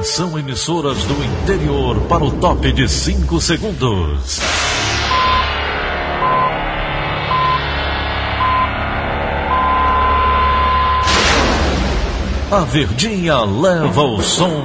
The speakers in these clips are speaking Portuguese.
Atenção, emissoras do interior, para o top de 5 segundos. A Verdinha leva o som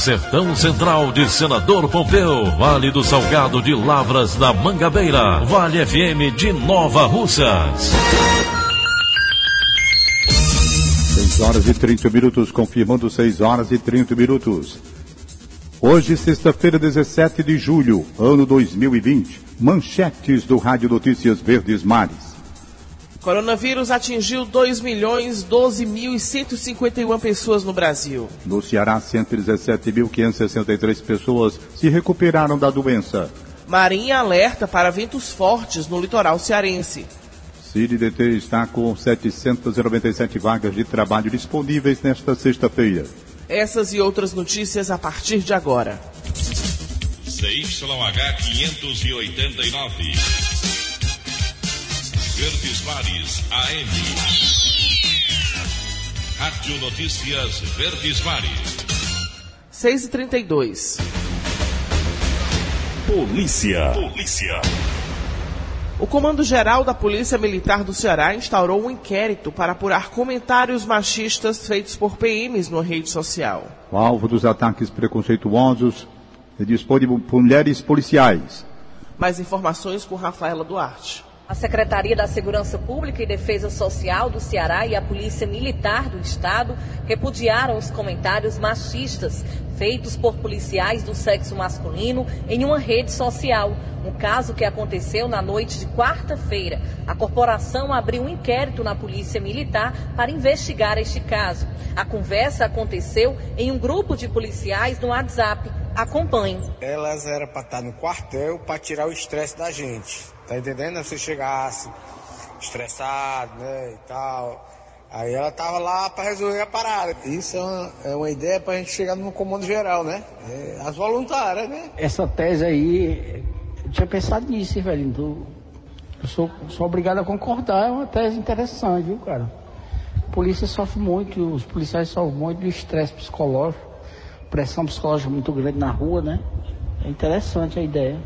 Sertão Central de Senador Pompeu, Vale do Salgado de Lavras da Mangabeira, Vale FM de Nova Russas. 6 horas e 30 minutos, confirmando 6 horas e 30 minutos. Hoje, sexta-feira, 17 de julho, ano 2020. Manchetes do Rádio Notícias Verdes Mares. Coronavírus atingiu 2 milhões 12 mil e 151 pessoas no Brasil. No Ceará, 117.563 pessoas se recuperaram da doença. Marinha alerta para ventos fortes no litoral cearense. CIDDT está com 797 vagas de trabalho disponíveis nesta sexta-feira. Essas e outras notícias a partir de agora. CYH 589. Verdes Mares AM. Rádio Notícias Verdes Mares. 6 e 32 Polícia. Polícia. O Comando Geral da Polícia Militar do Ceará instaurou um inquérito para apurar comentários machistas feitos por PMs na rede social. O alvo dos ataques preconceituosos é dispor de mulheres policiais. Mais informações com Rafaela Duarte. A Secretaria da Segurança Pública e Defesa Social do Ceará e a Polícia Militar do Estado repudiaram os comentários machistas feitos por policiais do sexo masculino em uma rede social. Um caso que aconteceu na noite de quarta-feira. A corporação abriu um inquérito na Polícia Militar para investigar este caso. A conversa aconteceu em um grupo de policiais no WhatsApp. Acompanhe. Elas eram para estar no quartel para tirar o estresse da gente Tá entendendo? Você chegasse estressado, né, e tal. Aí ela tava lá para resolver a parada. Isso é uma, é uma ideia para a gente chegar no comando geral, né? É, as voluntárias, né? Essa tese aí, eu tinha pensado nisso, velho. Então, eu sou, sou obrigado a concordar, é uma tese interessante, viu, cara? A polícia sofre muito, os policiais sofrem muito do estresse psicológico, pressão psicológica muito grande na rua, né? É interessante a ideia.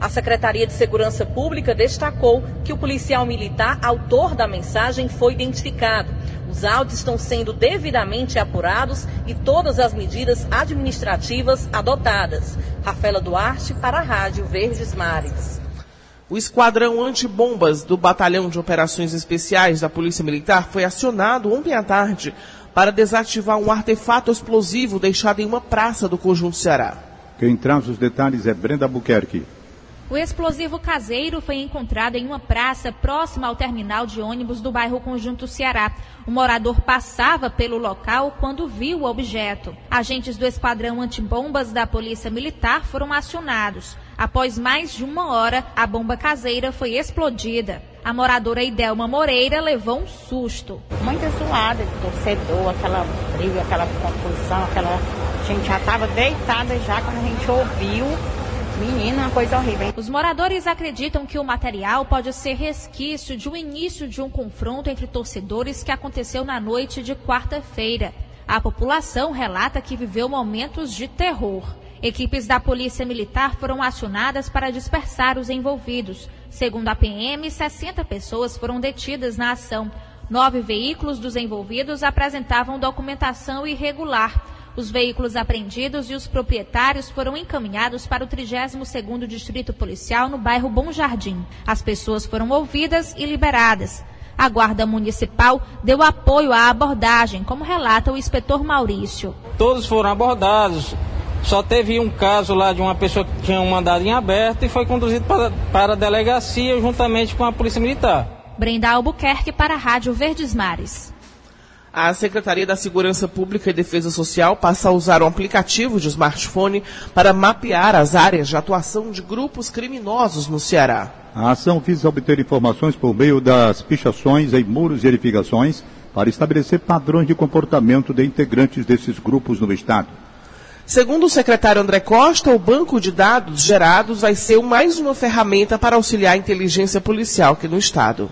A Secretaria de Segurança Pública destacou que o policial militar autor da mensagem foi identificado. Os áudios estão sendo devidamente apurados e todas as medidas administrativas adotadas. Rafaela Duarte para a Rádio Verdes Mares. O esquadrão antibombas do Batalhão de Operações Especiais da Polícia Militar foi acionado ontem à tarde para desativar um artefato explosivo deixado em uma praça do Conjunto Ceará. Quem traz os detalhes é Brenda Buquerque. O explosivo caseiro foi encontrado em uma praça próxima ao terminal de ônibus do bairro Conjunto Ceará. O morador passava pelo local quando viu o objeto. Agentes do esquadrão antibombas da Polícia Militar foram acionados. Após mais de uma hora, a bomba caseira foi explodida. A moradora Idelma Moreira levou um susto. Muita zoada de torcedor, aquela briga, aquela confusão, aquela. A gente já estava deitada já quando a gente ouviu Menina, uma coisa horrível. Os moradores acreditam que o material pode ser resquício de um início de um confronto entre torcedores que aconteceu na noite de quarta-feira. A população relata que viveu momentos de terror. Equipes da Polícia Militar foram acionadas para dispersar os envolvidos. Segundo a PM, 60 pessoas foram detidas na ação. Nove veículos dos envolvidos apresentavam documentação irregular. Os veículos apreendidos e os proprietários foram encaminhados para o 32º Distrito Policial no bairro Bom Jardim. As pessoas foram ouvidas e liberadas. A Guarda Municipal deu apoio à abordagem, como relata o inspetor Maurício. Todos foram abordados. Só teve um caso lá de uma pessoa que tinha um mandado em aberto e foi conduzido para, para a delegacia juntamente com a Polícia Militar. Brenda Albuquerque para a Rádio Verdes Mares. A Secretaria da Segurança Pública e Defesa Social passa a usar um aplicativo de smartphone para mapear as áreas de atuação de grupos criminosos no Ceará. A ação visa obter informações por meio das pichações em muros e edificações para estabelecer padrões de comportamento de integrantes desses grupos no Estado. Segundo o secretário André Costa, o banco de dados gerados vai ser mais uma ferramenta para auxiliar a inteligência policial aqui no Estado.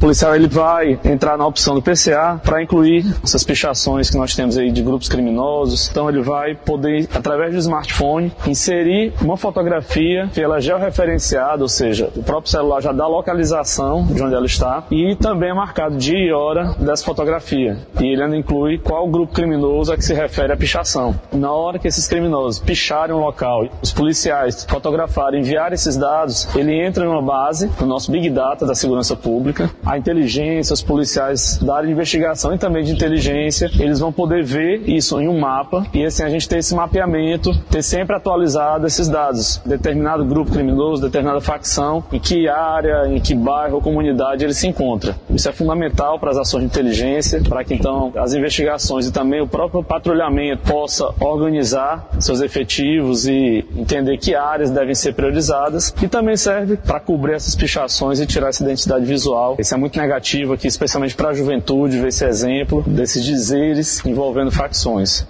O policial ele vai entrar na opção do PCA para incluir essas pichações que nós temos aí de grupos criminosos. Então ele vai poder, através do smartphone, inserir uma fotografia que ela é georreferenciada, ou seja, o próprio celular já dá a localização de onde ela está e também é marcado dia e hora dessa fotografia. E ele ainda inclui qual grupo criminoso a que se refere a pichação. Na hora que esses criminosos picharem um local, os policiais fotografarem, enviarem esses dados, ele entra em uma base no nosso Big Data da segurança pública a inteligência, os policiais da área de investigação e também de inteligência, eles vão poder ver isso em um mapa e assim a gente ter esse mapeamento, ter sempre atualizado esses dados, determinado grupo criminoso, determinada facção, em que área, em que bairro ou comunidade ele se encontra. Isso é fundamental para as ações de inteligência, para que então as investigações e também o próprio patrulhamento possa organizar seus efetivos e entender que áreas devem ser priorizadas e também serve para cobrir essas pichações e tirar essa identidade visual. Esse é muito negativo aqui, especialmente para a juventude, ver esse exemplo desses dizeres envolvendo facções.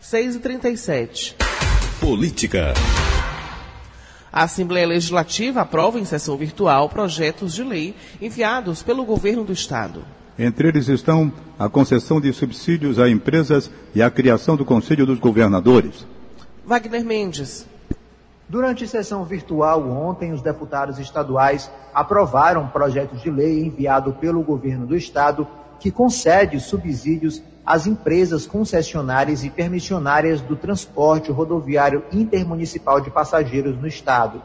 6 e 37 Política. A Assembleia Legislativa aprova em sessão virtual projetos de lei enviados pelo governo do Estado. Entre eles estão a concessão de subsídios a empresas e a criação do Conselho dos Governadores. Wagner Mendes. Durante sessão virtual ontem, os deputados estaduais aprovaram projetos de lei enviado pelo governo do estado que concede subsídios às empresas concessionárias e permissionárias do transporte rodoviário intermunicipal de passageiros no estado.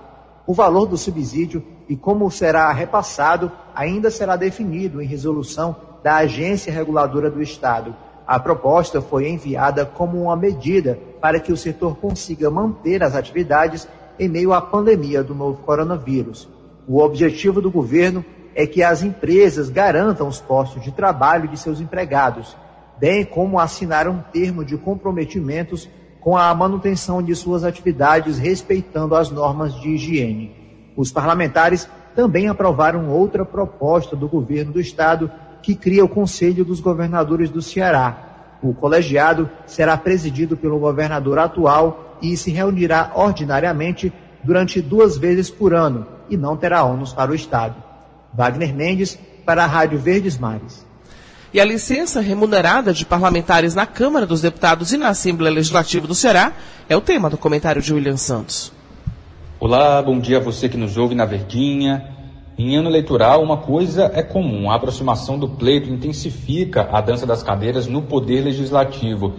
O valor do subsídio e como será repassado ainda será definido em resolução da Agência Reguladora do Estado. A proposta foi enviada como uma medida para que o setor consiga manter as atividades em meio à pandemia do novo coronavírus. O objetivo do governo é que as empresas garantam os postos de trabalho de seus empregados, bem como assinar um termo de comprometimentos com a manutenção de suas atividades respeitando as normas de higiene. Os parlamentares também aprovaram outra proposta do governo do estado que cria o Conselho dos Governadores do Ceará. O colegiado será presidido pelo governador atual e se reunirá ordinariamente durante duas vezes por ano e não terá ônus para o Estado. Wagner Mendes, para a Rádio Verdes Mares. E a licença remunerada de parlamentares na Câmara dos Deputados e na Assembleia Legislativa do Ceará é o tema do comentário de William Santos. Olá, bom dia a você que nos ouve na Verdinha. Em ano eleitoral, uma coisa é comum: a aproximação do pleito intensifica a dança das cadeiras no Poder Legislativo.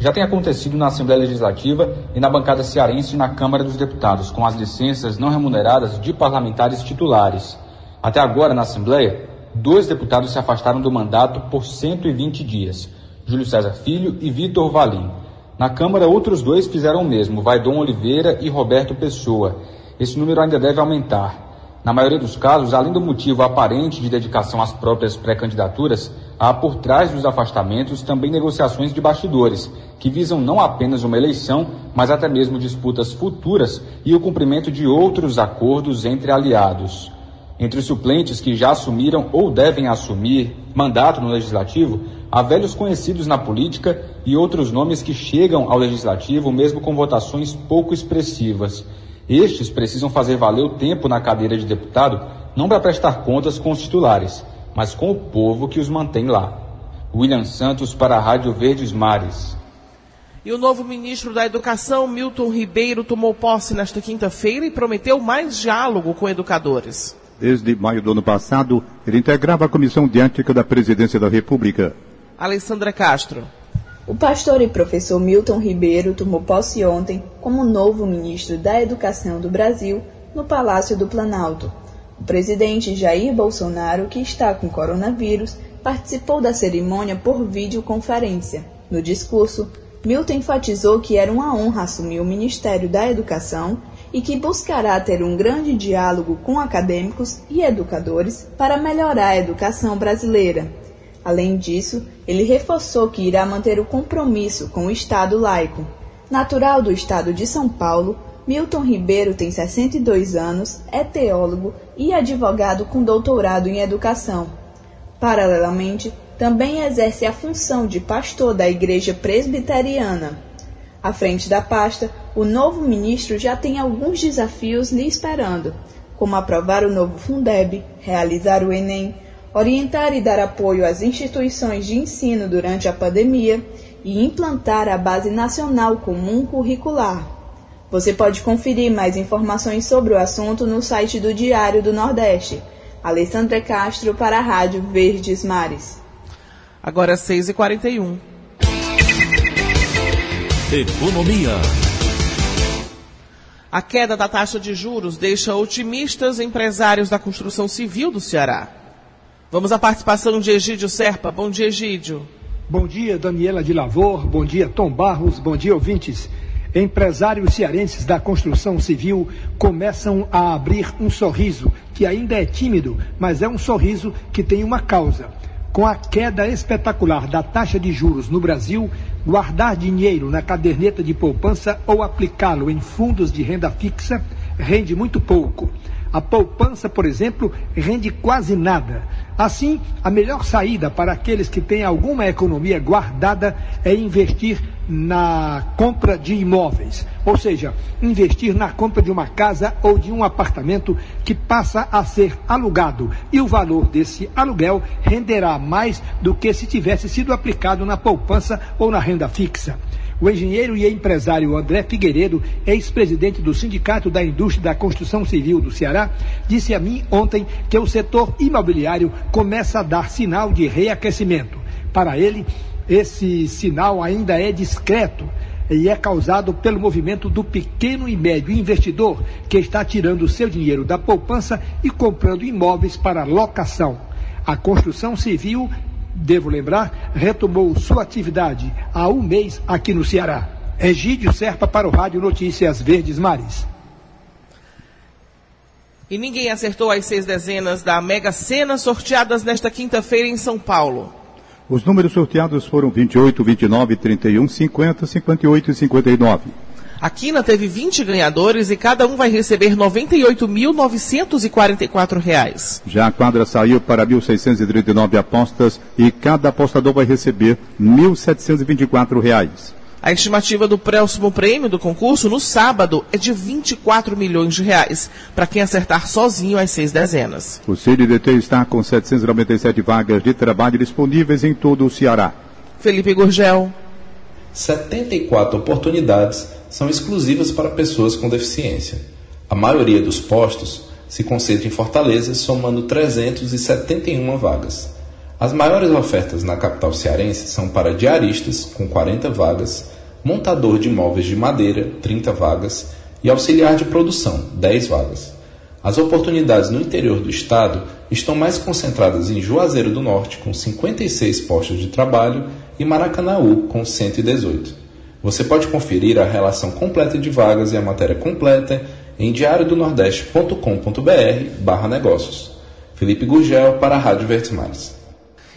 Já tem acontecido na Assembleia Legislativa e na bancada cearense na Câmara dos Deputados, com as licenças não remuneradas de parlamentares titulares. Até agora, na Assembleia, dois deputados se afastaram do mandato por 120 dias: Júlio César Filho e Vitor Valim. Na Câmara, outros dois fizeram o mesmo: Vaidon Oliveira e Roberto Pessoa. Esse número ainda deve aumentar. Na maioria dos casos, além do motivo aparente de dedicação às próprias pré-candidaturas, há por trás dos afastamentos também negociações de bastidores, que visam não apenas uma eleição, mas até mesmo disputas futuras e o cumprimento de outros acordos entre aliados. Entre os suplentes que já assumiram ou devem assumir mandato no legislativo, há velhos conhecidos na política e outros nomes que chegam ao legislativo mesmo com votações pouco expressivas. Estes precisam fazer valer o tempo na cadeira de deputado não para prestar contas com os titulares, mas com o povo que os mantém lá. William Santos para a Rádio Verdes Mares. E o novo ministro da Educação, Milton Ribeiro, tomou posse nesta quinta-feira e prometeu mais diálogo com educadores. Desde maio do ano passado, ele integrava a Comissão de Ética da Presidência da República. Alessandra Castro. O pastor e professor Milton Ribeiro tomou posse ontem como novo ministro da Educação do Brasil no Palácio do Planalto. O presidente Jair Bolsonaro, que está com coronavírus, participou da cerimônia por videoconferência. No discurso, Milton enfatizou que era uma honra assumir o Ministério da Educação e que buscará ter um grande diálogo com acadêmicos e educadores para melhorar a educação brasileira. Além disso, ele reforçou que irá manter o compromisso com o Estado laico. Natural do estado de São Paulo, Milton Ribeiro tem 62 anos, é teólogo e advogado com doutorado em educação. Paralelamente, também exerce a função de pastor da Igreja Presbiteriana. À frente da pasta, o novo ministro já tem alguns desafios lhe esperando, como aprovar o novo Fundeb, realizar o Enem, orientar e dar apoio às instituições de ensino durante a pandemia e implantar a Base Nacional Comum Curricular. Você pode conferir mais informações sobre o assunto no site do Diário do Nordeste. Alessandra Castro para a Rádio Verdes Mares. Agora 6h41. Economia. A queda da taxa de juros deixa otimistas empresários da construção civil do Ceará. Vamos à participação de Egídio Serpa. Bom dia, Egídio. Bom dia, Daniela de Lavor. Bom dia, Tom Barros. Bom dia, ouvintes. Empresários cearenses da construção civil começam a abrir um sorriso que ainda é tímido, mas é um sorriso que tem uma causa. Com a queda espetacular da taxa de juros no Brasil, guardar dinheiro na caderneta de poupança ou aplicá-lo em fundos de renda fixa rende muito pouco. A poupança, por exemplo, rende quase nada. Assim, a melhor saída para aqueles que têm alguma economia guardada é investir na compra de imóveis, ou seja, investir na compra de uma casa ou de um apartamento que passa a ser alugado e o valor desse aluguel renderá mais do que se tivesse sido aplicado na poupança ou na renda fixa. O engenheiro e empresário André Figueiredo, ex-presidente do Sindicato da Indústria da Construção Civil do Ceará, disse a mim ontem que o setor imobiliário começa a dar sinal de reaquecimento. Para ele, esse sinal ainda é discreto e é causado pelo movimento do pequeno e médio investidor que está tirando seu dinheiro da poupança e comprando imóveis para locação. A construção civil devo lembrar, retomou sua atividade há um mês aqui no Ceará. Egídio Serpa para o Rádio Notícias Verdes Mares. E ninguém acertou as seis dezenas da Mega Sena sorteadas nesta quinta-feira em São Paulo. Os números sorteados foram 28, 29, 31, 50, 58 e 59. A Quina teve 20 ganhadores e cada um vai receber R$ 98.944. Já a quadra saiu para 1.639 apostas e cada apostador vai receber R$ 1.724. A estimativa do próximo prêmio do concurso no sábado é de 24 milhões de reais, para quem acertar sozinho as seis dezenas. O CNDT está com 797 vagas de trabalho disponíveis em todo o Ceará. Felipe Gurgel. 74 oportunidades são exclusivas para pessoas com deficiência. A maioria dos postos se concentra em Fortaleza, somando 371 vagas. As maiores ofertas na capital cearense são para diaristas, com 40 vagas, montador de móveis de madeira, 30 vagas, e auxiliar de produção, 10 vagas. As oportunidades no interior do estado estão mais concentradas em Juazeiro do Norte, com 56 postos de trabalho, e Maracanaú, com 118. Você pode conferir a relação completa de vagas e a matéria completa em diariodonordeste.com.br barra negócios. Felipe Gurgel para a Rádio Verdes Mares.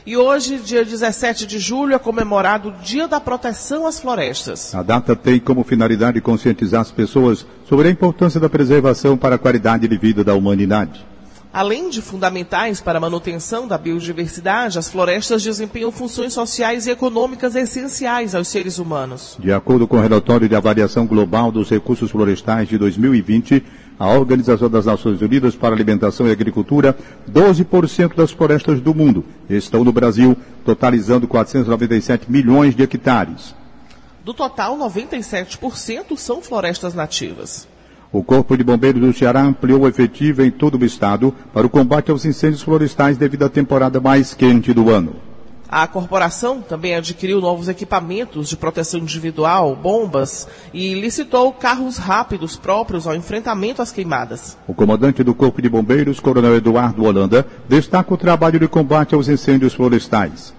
E hoje, dia 17 de julho, é comemorado o Dia da Proteção às Florestas. A data tem como finalidade conscientizar as pessoas sobre a importância da preservação para a qualidade de vida da humanidade. Além de fundamentais para a manutenção da biodiversidade, as florestas desempenham funções sociais e econômicas essenciais aos seres humanos. De acordo com o relatório de avaliação global dos recursos florestais de 2020, a Organização das Nações Unidas para Alimentação e Agricultura, 12% das florestas do mundo estão no Brasil, totalizando 497 milhões de hectares. Do total, 97% são florestas nativas. O Corpo de Bombeiros do Ceará ampliou o efetivo em todo o estado para o combate aos incêndios florestais devido à temporada mais quente do ano. A corporação também adquiriu novos equipamentos de proteção individual, bombas e licitou carros rápidos próprios ao enfrentamento às queimadas. O comandante do Corpo de Bombeiros, Coronel Eduardo Holanda, destaca o trabalho de combate aos incêndios florestais.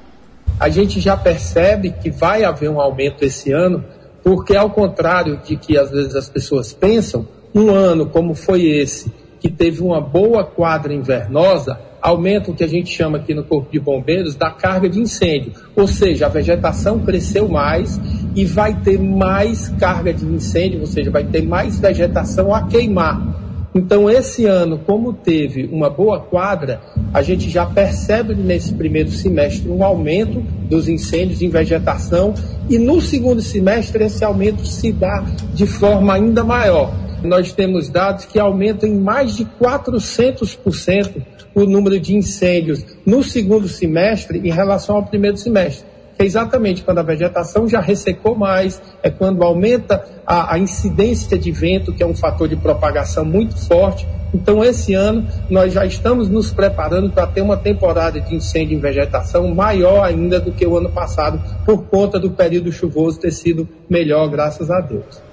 A gente já percebe que vai haver um aumento esse ano, porque ao contrário de que às vezes as pessoas pensam, um ano como foi esse, que teve uma boa quadra invernosa, aumento que a gente chama aqui no Corpo de Bombeiros da carga de incêndio. Ou seja, a vegetação cresceu mais e vai ter mais carga de incêndio, ou seja, vai ter mais vegetação a queimar. Então, esse ano, como teve uma boa quadra, a gente já percebe nesse primeiro semestre um aumento dos incêndios em vegetação e no segundo semestre esse aumento se dá de forma ainda maior. Nós temos dados que aumentam em mais de 400% o número de incêndios no segundo semestre em relação ao primeiro semestre é exatamente quando a vegetação já ressecou mais, é quando aumenta a, a incidência de vento, que é um fator de propagação muito forte. Então, esse ano, nós já estamos nos preparando para ter uma temporada de incêndio em vegetação maior ainda do que o ano passado, por conta do período chuvoso ter sido melhor, graças a Deus.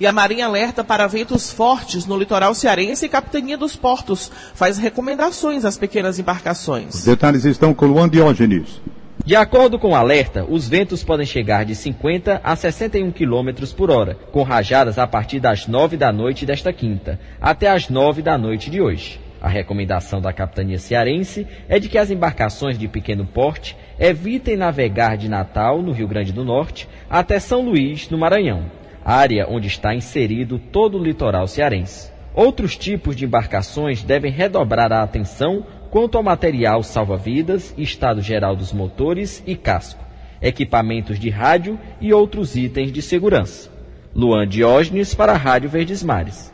E a Marinha alerta para ventos fortes no litoral cearense e Capitania dos Portos. Faz recomendações às pequenas embarcações. Os detalhes estão com Luan Diógenes. De acordo com o alerta, os ventos podem chegar de 50 a 61 km por hora, com rajadas a partir das 9 da noite desta quinta até as 9 da noite de hoje. A recomendação da capitania cearense é de que as embarcações de pequeno porte evitem navegar de Natal, no Rio Grande do Norte, até São Luís, no Maranhão, área onde está inserido todo o litoral cearense. Outros tipos de embarcações devem redobrar a atenção quanto ao material salva-vidas, estado geral dos motores e casco, equipamentos de rádio e outros itens de segurança. Luan Diógenes para a Rádio Verdes Mares.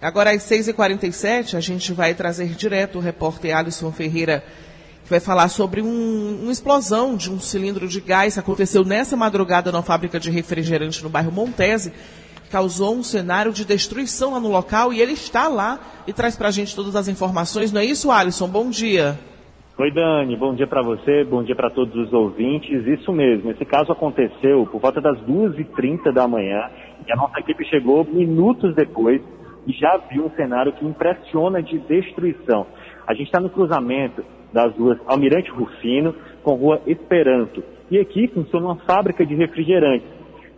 Agora às 6h47 a gente vai trazer direto o repórter Alisson Ferreira, que vai falar sobre um, uma explosão de um cilindro de gás que aconteceu nessa madrugada na fábrica de refrigerante no bairro Montese causou um cenário de destruição lá no local e ele está lá e traz para a gente todas as informações. Não é isso, Alisson? Bom dia. Oi, Dani. Bom dia para você, bom dia para todos os ouvintes. Isso mesmo, esse caso aconteceu por volta das 2h30 da manhã e a nossa equipe chegou minutos depois e já viu um cenário que impressiona de destruição. A gente está no cruzamento das ruas Almirante Rufino com Rua Esperanto. E aqui funciona uma fábrica de refrigerantes.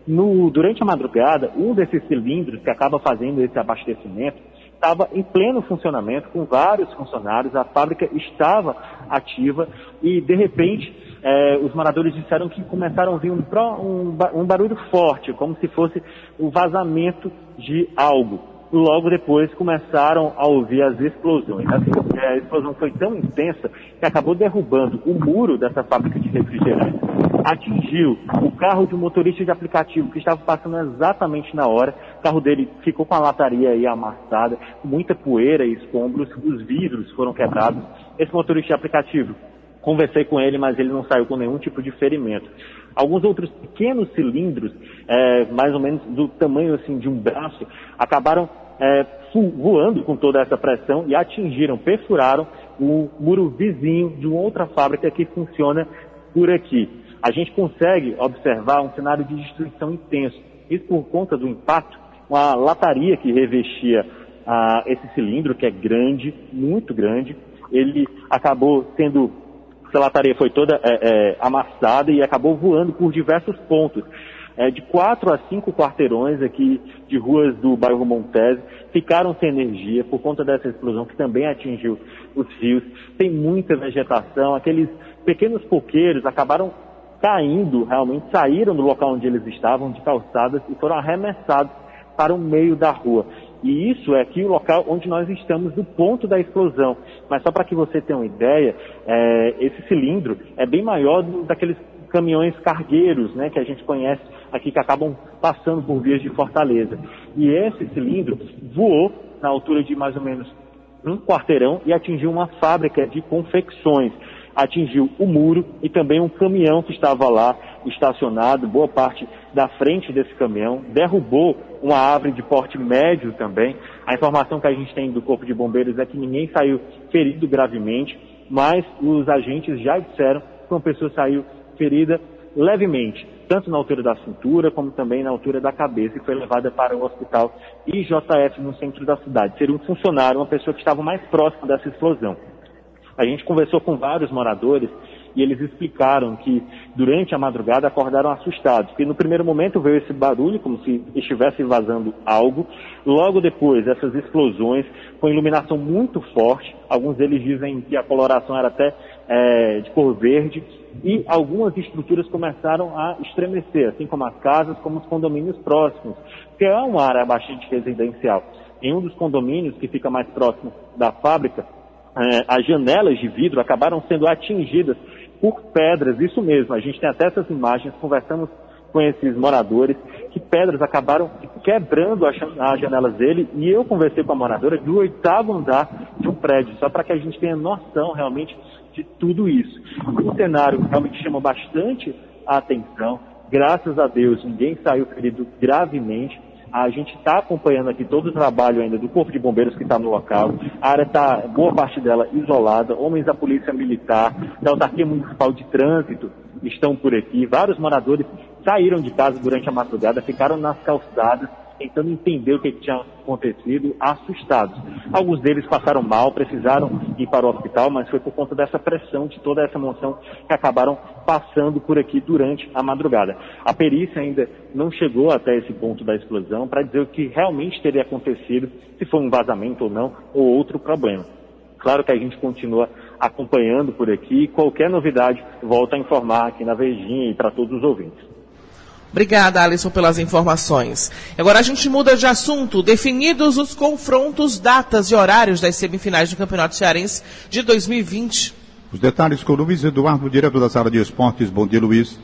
No, durante a madrugada, um desses cilindros que acaba fazendo esse abastecimento estava em pleno funcionamento, com vários funcionários, a fábrica estava ativa e, de repente, eh, os moradores disseram que começaram a ouvir um, um, um barulho forte, como se fosse o vazamento de algo logo depois começaram a ouvir as explosões. Assim, a explosão foi tão intensa que acabou derrubando o muro dessa fábrica de refrigerante. Atingiu o carro de um motorista de aplicativo que estava passando exatamente na hora. O carro dele ficou com a lataria aí amassada, muita poeira e escombros, os vidros foram quebrados. Esse motorista de aplicativo Conversei com ele, mas ele não saiu com nenhum tipo de ferimento. Alguns outros pequenos cilindros, é, mais ou menos do tamanho assim de um braço, acabaram é, voando com toda essa pressão e atingiram, perfuraram o muro vizinho de outra fábrica que funciona por aqui. A gente consegue observar um cenário de destruição intenso. Isso por conta do impacto com a lataria que revestia ah, esse cilindro, que é grande, muito grande. Ele acabou sendo essa lataria foi toda é, é, amassada e acabou voando por diversos pontos. É, de quatro a cinco quarteirões aqui de ruas do bairro Montese ficaram sem energia por conta dessa explosão que também atingiu os rios. Tem muita vegetação, aqueles pequenos coqueiros acabaram caindo, realmente saíram do local onde eles estavam, de calçadas, e foram arremessados para o meio da rua. E isso é aqui o local onde nós estamos do ponto da explosão. Mas só para que você tenha uma ideia, é, esse cilindro é bem maior do, daqueles caminhões cargueiros, né, que a gente conhece aqui, que acabam passando por vias de Fortaleza. E esse cilindro voou na altura de mais ou menos um quarteirão e atingiu uma fábrica de confecções. Atingiu o muro e também um caminhão que estava lá estacionado, boa parte da frente desse caminhão, derrubou uma árvore de porte médio também. A informação que a gente tem do Corpo de Bombeiros é que ninguém saiu ferido gravemente, mas os agentes já disseram que uma pessoa saiu ferida levemente, tanto na altura da cintura como também na altura da cabeça, e foi levada para o hospital IJF no centro da cidade. Seria um funcionário, uma pessoa que estava mais próxima dessa explosão. A gente conversou com vários moradores e eles explicaram que durante a madrugada acordaram assustados, porque no primeiro momento veio esse barulho como se estivesse vazando algo, logo depois essas explosões com iluminação muito forte, alguns deles dizem que a coloração era até é, de cor verde, e algumas estruturas começaram a estremecer, assim como as casas, como os condomínios próximos, que é uma área bastante residencial. Em um dos condomínios que fica mais próximo da fábrica, é, as janelas de vidro acabaram sendo atingidas por pedras, isso mesmo, a gente tem até essas imagens, conversamos com esses moradores, que pedras acabaram quebrando as janelas dele, e eu conversei com a moradora do oitavo andar de um prédio, só para que a gente tenha noção realmente de tudo isso. Um cenário realmente chama bastante a atenção. Graças a Deus, ninguém saiu ferido gravemente. A gente está acompanhando aqui todo o trabalho ainda do Corpo de Bombeiros que está no local. A área está, boa parte dela, isolada. Homens da Polícia Militar, da Autarquia Municipal de Trânsito estão por aqui. Vários moradores saíram de casa durante a madrugada, ficaram nas calçadas tentando entender o que tinha acontecido, assustados. Alguns deles passaram mal, precisaram ir para o hospital, mas foi por conta dessa pressão, de toda essa emoção que acabaram passando por aqui durante a madrugada. A perícia ainda não chegou até esse ponto da explosão para dizer o que realmente teria acontecido, se foi um vazamento ou não, ou outro problema. Claro que a gente continua acompanhando por aqui. Qualquer novidade, volta a informar aqui na Verdinha e para todos os ouvintes. Obrigada, Alisson, pelas informações. Agora a gente muda de assunto. Definidos os confrontos, datas e horários das semifinais do Campeonato Cearense de 2020. Os detalhes com Luiz Eduardo, direto da sala de esportes. Bom dia, Luiz.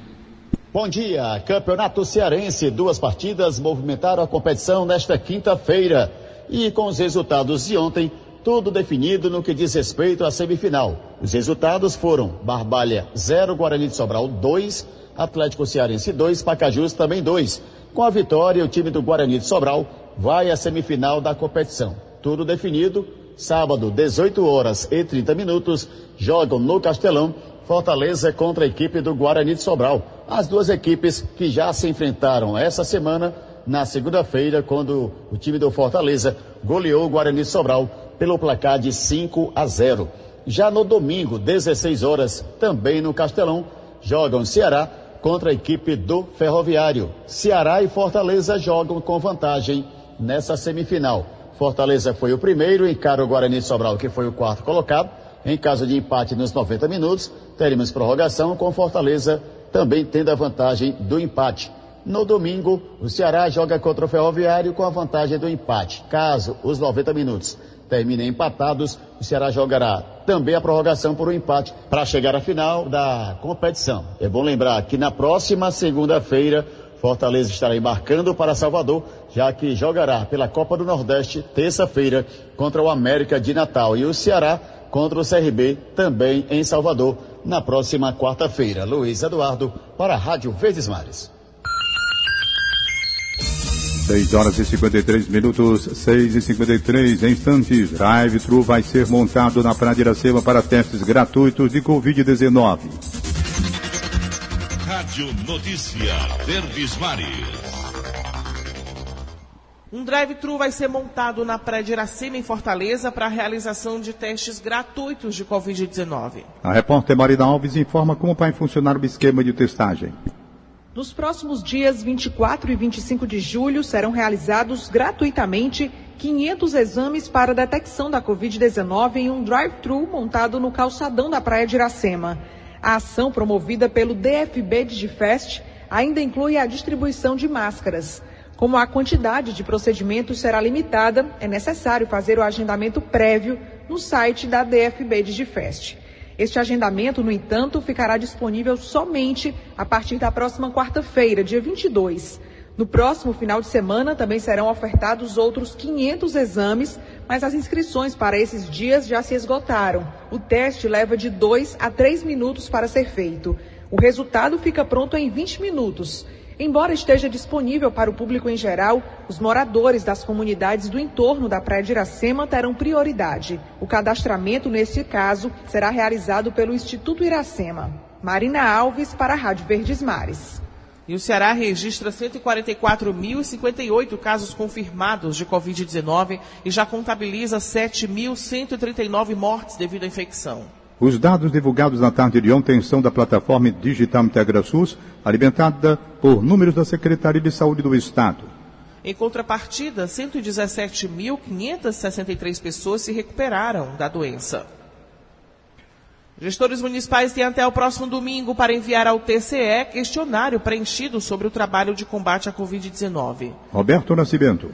Bom dia. Campeonato Cearense. Duas partidas movimentaram a competição nesta quinta-feira. E com os resultados de ontem, tudo definido no que diz respeito à semifinal. Os resultados foram Barbalha 0, Guarani de Sobral 2, Atlético Cearense 2, Pacajus também 2. Com a vitória, o time do Guarani de Sobral vai à semifinal da competição. Tudo definido. Sábado, 18 horas e 30 minutos, jogam no Castelão Fortaleza contra a equipe do Guarani de Sobral. As duas equipes que já se enfrentaram essa semana, na segunda-feira, quando o time do Fortaleza goleou o Guarani de Sobral pelo placar de 5 a 0. Já no domingo, 16 horas, também no Castelão, jogam Ceará contra a equipe do Ferroviário. Ceará e Fortaleza jogam com vantagem nessa semifinal. Fortaleza foi o primeiro, encara o Guarani Sobral, que foi o quarto colocado. Em caso de empate nos 90 minutos, teremos prorrogação com Fortaleza também tendo a vantagem do empate. No domingo, o Ceará joga contra o Ferroviário com a vantagem do empate. Caso os 90 minutos terminem empatados, o Ceará jogará também a prorrogação por um empate para chegar à final da competição. É bom lembrar que na próxima segunda-feira, Fortaleza estará embarcando para Salvador, já que jogará pela Copa do Nordeste terça-feira contra o América de Natal e o Ceará contra o CRB também em Salvador na próxima quarta-feira. Luiz Eduardo para a Rádio Verdes Mares. 6 horas e 53 minutos, 6 e 53 instantes. Drive-thru vai ser montado na Praia de Iracema para testes gratuitos de Covid-19. Rádio Notícia Verdes Mares. Um drive-thru vai ser montado na Praia de Iracema, em Fortaleza, para a realização de testes gratuitos de Covid-19. A repórter Marina Alves informa como vai funcionar o esquema de testagem. Nos próximos dias 24 e 25 de julho serão realizados gratuitamente 500 exames para detecção da Covid-19 em um drive-thru montado no calçadão da Praia de Iracema. A ação promovida pelo DFB Digifest ainda inclui a distribuição de máscaras. Como a quantidade de procedimentos será limitada, é necessário fazer o agendamento prévio no site da DFB Digifest. Este agendamento, no entanto, ficará disponível somente a partir da próxima quarta-feira, dia 22. No próximo final de semana também serão ofertados outros 500 exames, mas as inscrições para esses dias já se esgotaram. O teste leva de 2 a 3 minutos para ser feito. O resultado fica pronto em 20 minutos. Embora esteja disponível para o público em geral, os moradores das comunidades do entorno da Praia de Iracema terão prioridade. O cadastramento, nesse caso, será realizado pelo Instituto Iracema. Marina Alves, para a Rádio Verdes Mares. E o Ceará registra 144.058 casos confirmados de Covid-19 e já contabiliza 7.139 mortes devido à infecção. Os dados divulgados na tarde de ontem são da plataforma Digital IntegraSUS, alimentada por números da Secretaria de Saúde do Estado. Em contrapartida, 117.563 pessoas se recuperaram da doença. Gestores municipais têm até o próximo domingo para enviar ao TCE questionário preenchido sobre o trabalho de combate à Covid-19. Roberto Nascimento.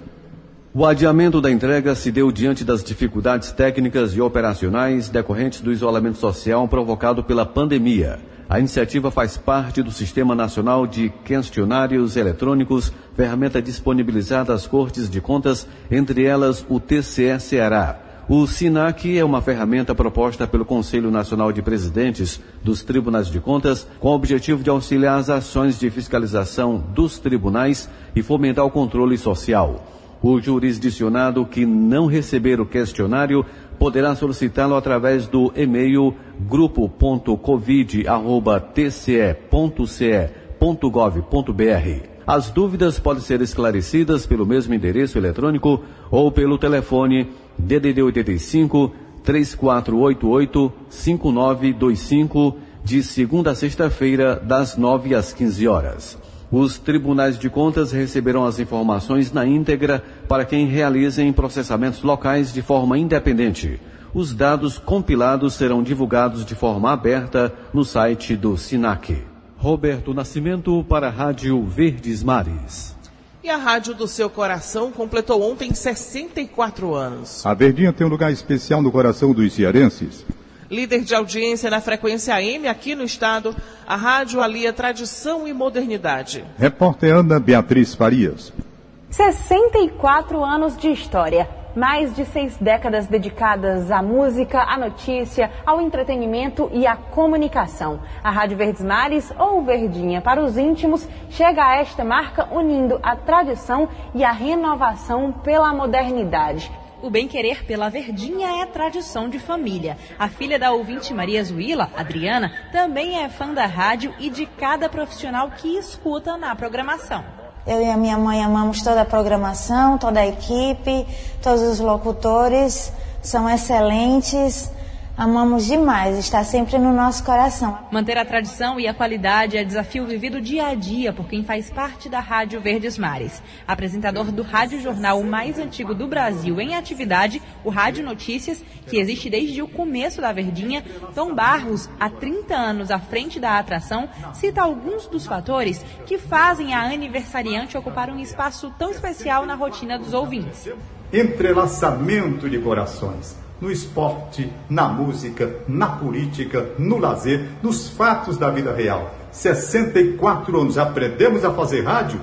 O adiamento da entrega se deu diante das dificuldades técnicas e operacionais decorrentes do isolamento social provocado pela pandemia. A iniciativa faz parte do Sistema Nacional de Questionários Eletrônicos, ferramenta disponibilizada às Cortes de Contas, entre elas o TCE Ceará. O SINAC é uma ferramenta proposta pelo Conselho Nacional de Presidentes dos Tribunais de Contas, com o objetivo de auxiliar as ações de fiscalização dos tribunais e fomentar o controle social. O jurisdicionado que não receber o questionário poderá solicitá-lo através do e-mail grupo.covid.tce.ce.gov.br. As dúvidas podem ser esclarecidas pelo mesmo endereço eletrônico ou pelo telefone DDD 85 3488 5925 de segunda a sexta-feira das 9 às 15 horas. Os tribunais de contas receberão as informações na íntegra para quem realizem processamentos locais de forma independente. Os dados compilados serão divulgados de forma aberta no site do SINAC. Roberto Nascimento para a Rádio Verdes Mares. E a Rádio do Seu Coração completou ontem 64 anos. A Verdinha tem um lugar especial no coração dos cearenses. Líder de audiência na frequência AM aqui no estado, a rádio alia tradição e modernidade. Repórter Ana Beatriz Farias. 64 anos de história. Mais de seis décadas dedicadas à música, à notícia, ao entretenimento e à comunicação. A Rádio Verdes Mares, ou Verdinha para os íntimos, chega a esta marca unindo a tradição e a renovação pela modernidade. O bem-querer pela Verdinha é tradição de família. A filha da ouvinte Maria Zuila, Adriana, também é fã da rádio e de cada profissional que escuta na programação. Eu e a minha mãe amamos toda a programação, toda a equipe, todos os locutores são excelentes. Amamos demais, está sempre no nosso coração. Manter a tradição e a qualidade é desafio vivido dia a dia por quem faz parte da Rádio Verdes Mares. Apresentador do rádio jornal mais antigo do Brasil em atividade, o Rádio Notícias, que existe desde o começo da Verdinha, Tom Barros, há 30 anos à frente da atração, cita alguns dos fatores que fazem a aniversariante ocupar um espaço tão especial na rotina dos ouvintes. Entrelaçamento de corações no esporte, na música, na política, no lazer, nos fatos da vida real. 64 anos, aprendemos a fazer rádio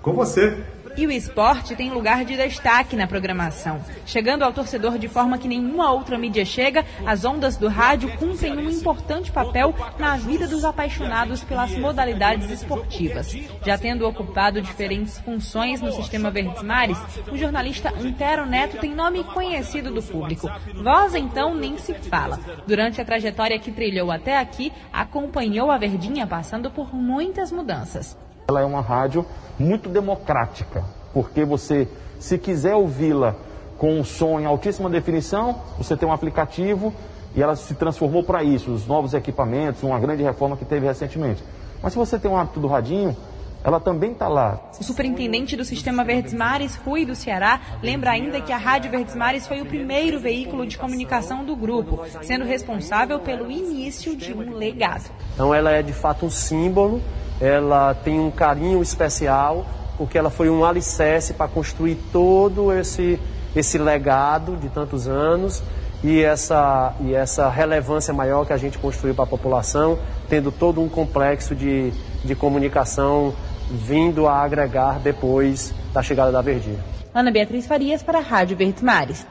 com você. E o esporte tem lugar de destaque na programação. Chegando ao torcedor de forma que nenhuma outra mídia chega, as ondas do rádio cumprem um importante papel na vida dos apaixonados pelas modalidades esportivas. Já tendo ocupado diferentes funções no sistema Verdes Mares, o jornalista Antero Neto tem nome conhecido do público. Voz, então, nem se fala. Durante a trajetória que trilhou até aqui, acompanhou a Verdinha passando por muitas mudanças. Ela é uma rádio muito democrática, porque você, se quiser ouvi-la com um som em altíssima definição, você tem um aplicativo e ela se transformou para isso, os novos equipamentos, uma grande reforma que teve recentemente. Mas se você tem um hábito do radinho, ela também está lá. O superintendente do Sistema Verdes Mares, Rui do Ceará, lembra ainda que a Rádio Verdes Mares foi o primeiro veículo de comunicação do grupo, sendo responsável pelo início de um legado. Então ela é de fato um símbolo ela tem um carinho especial, porque ela foi um alicerce para construir todo esse, esse legado de tantos anos e essa, e essa relevância maior que a gente construiu para a população, tendo todo um complexo de, de comunicação vindo a agregar depois da chegada da Verdinha. Ana Beatriz Farias para a Rádio Verdes Mares.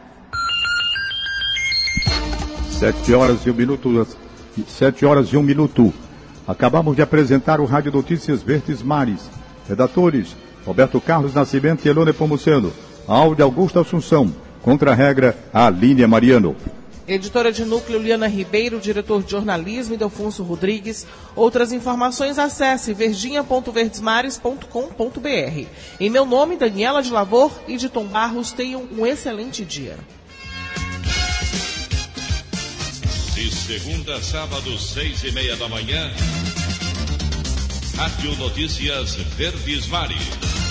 Sete horas e um minuto. Sete horas e um minuto. Acabamos de apresentar o Rádio Notícias Verdes Mares. Redatores: Roberto Carlos Nascimento e Elone Pomuceno. Áudio Augusto Assunção. Contra a regra, Aline Mariano. Editora de núcleo Liana Ribeiro, diretor de jornalismo Delfonso Rodrigues. Outras informações acesse verdinha.verdesmares.com.br. Em meu nome, Daniela de Lavor e de Tom Barros, tenham um excelente dia. De segunda a sábado, seis e meia da manhã. Rádio Notícias Verdes Mares.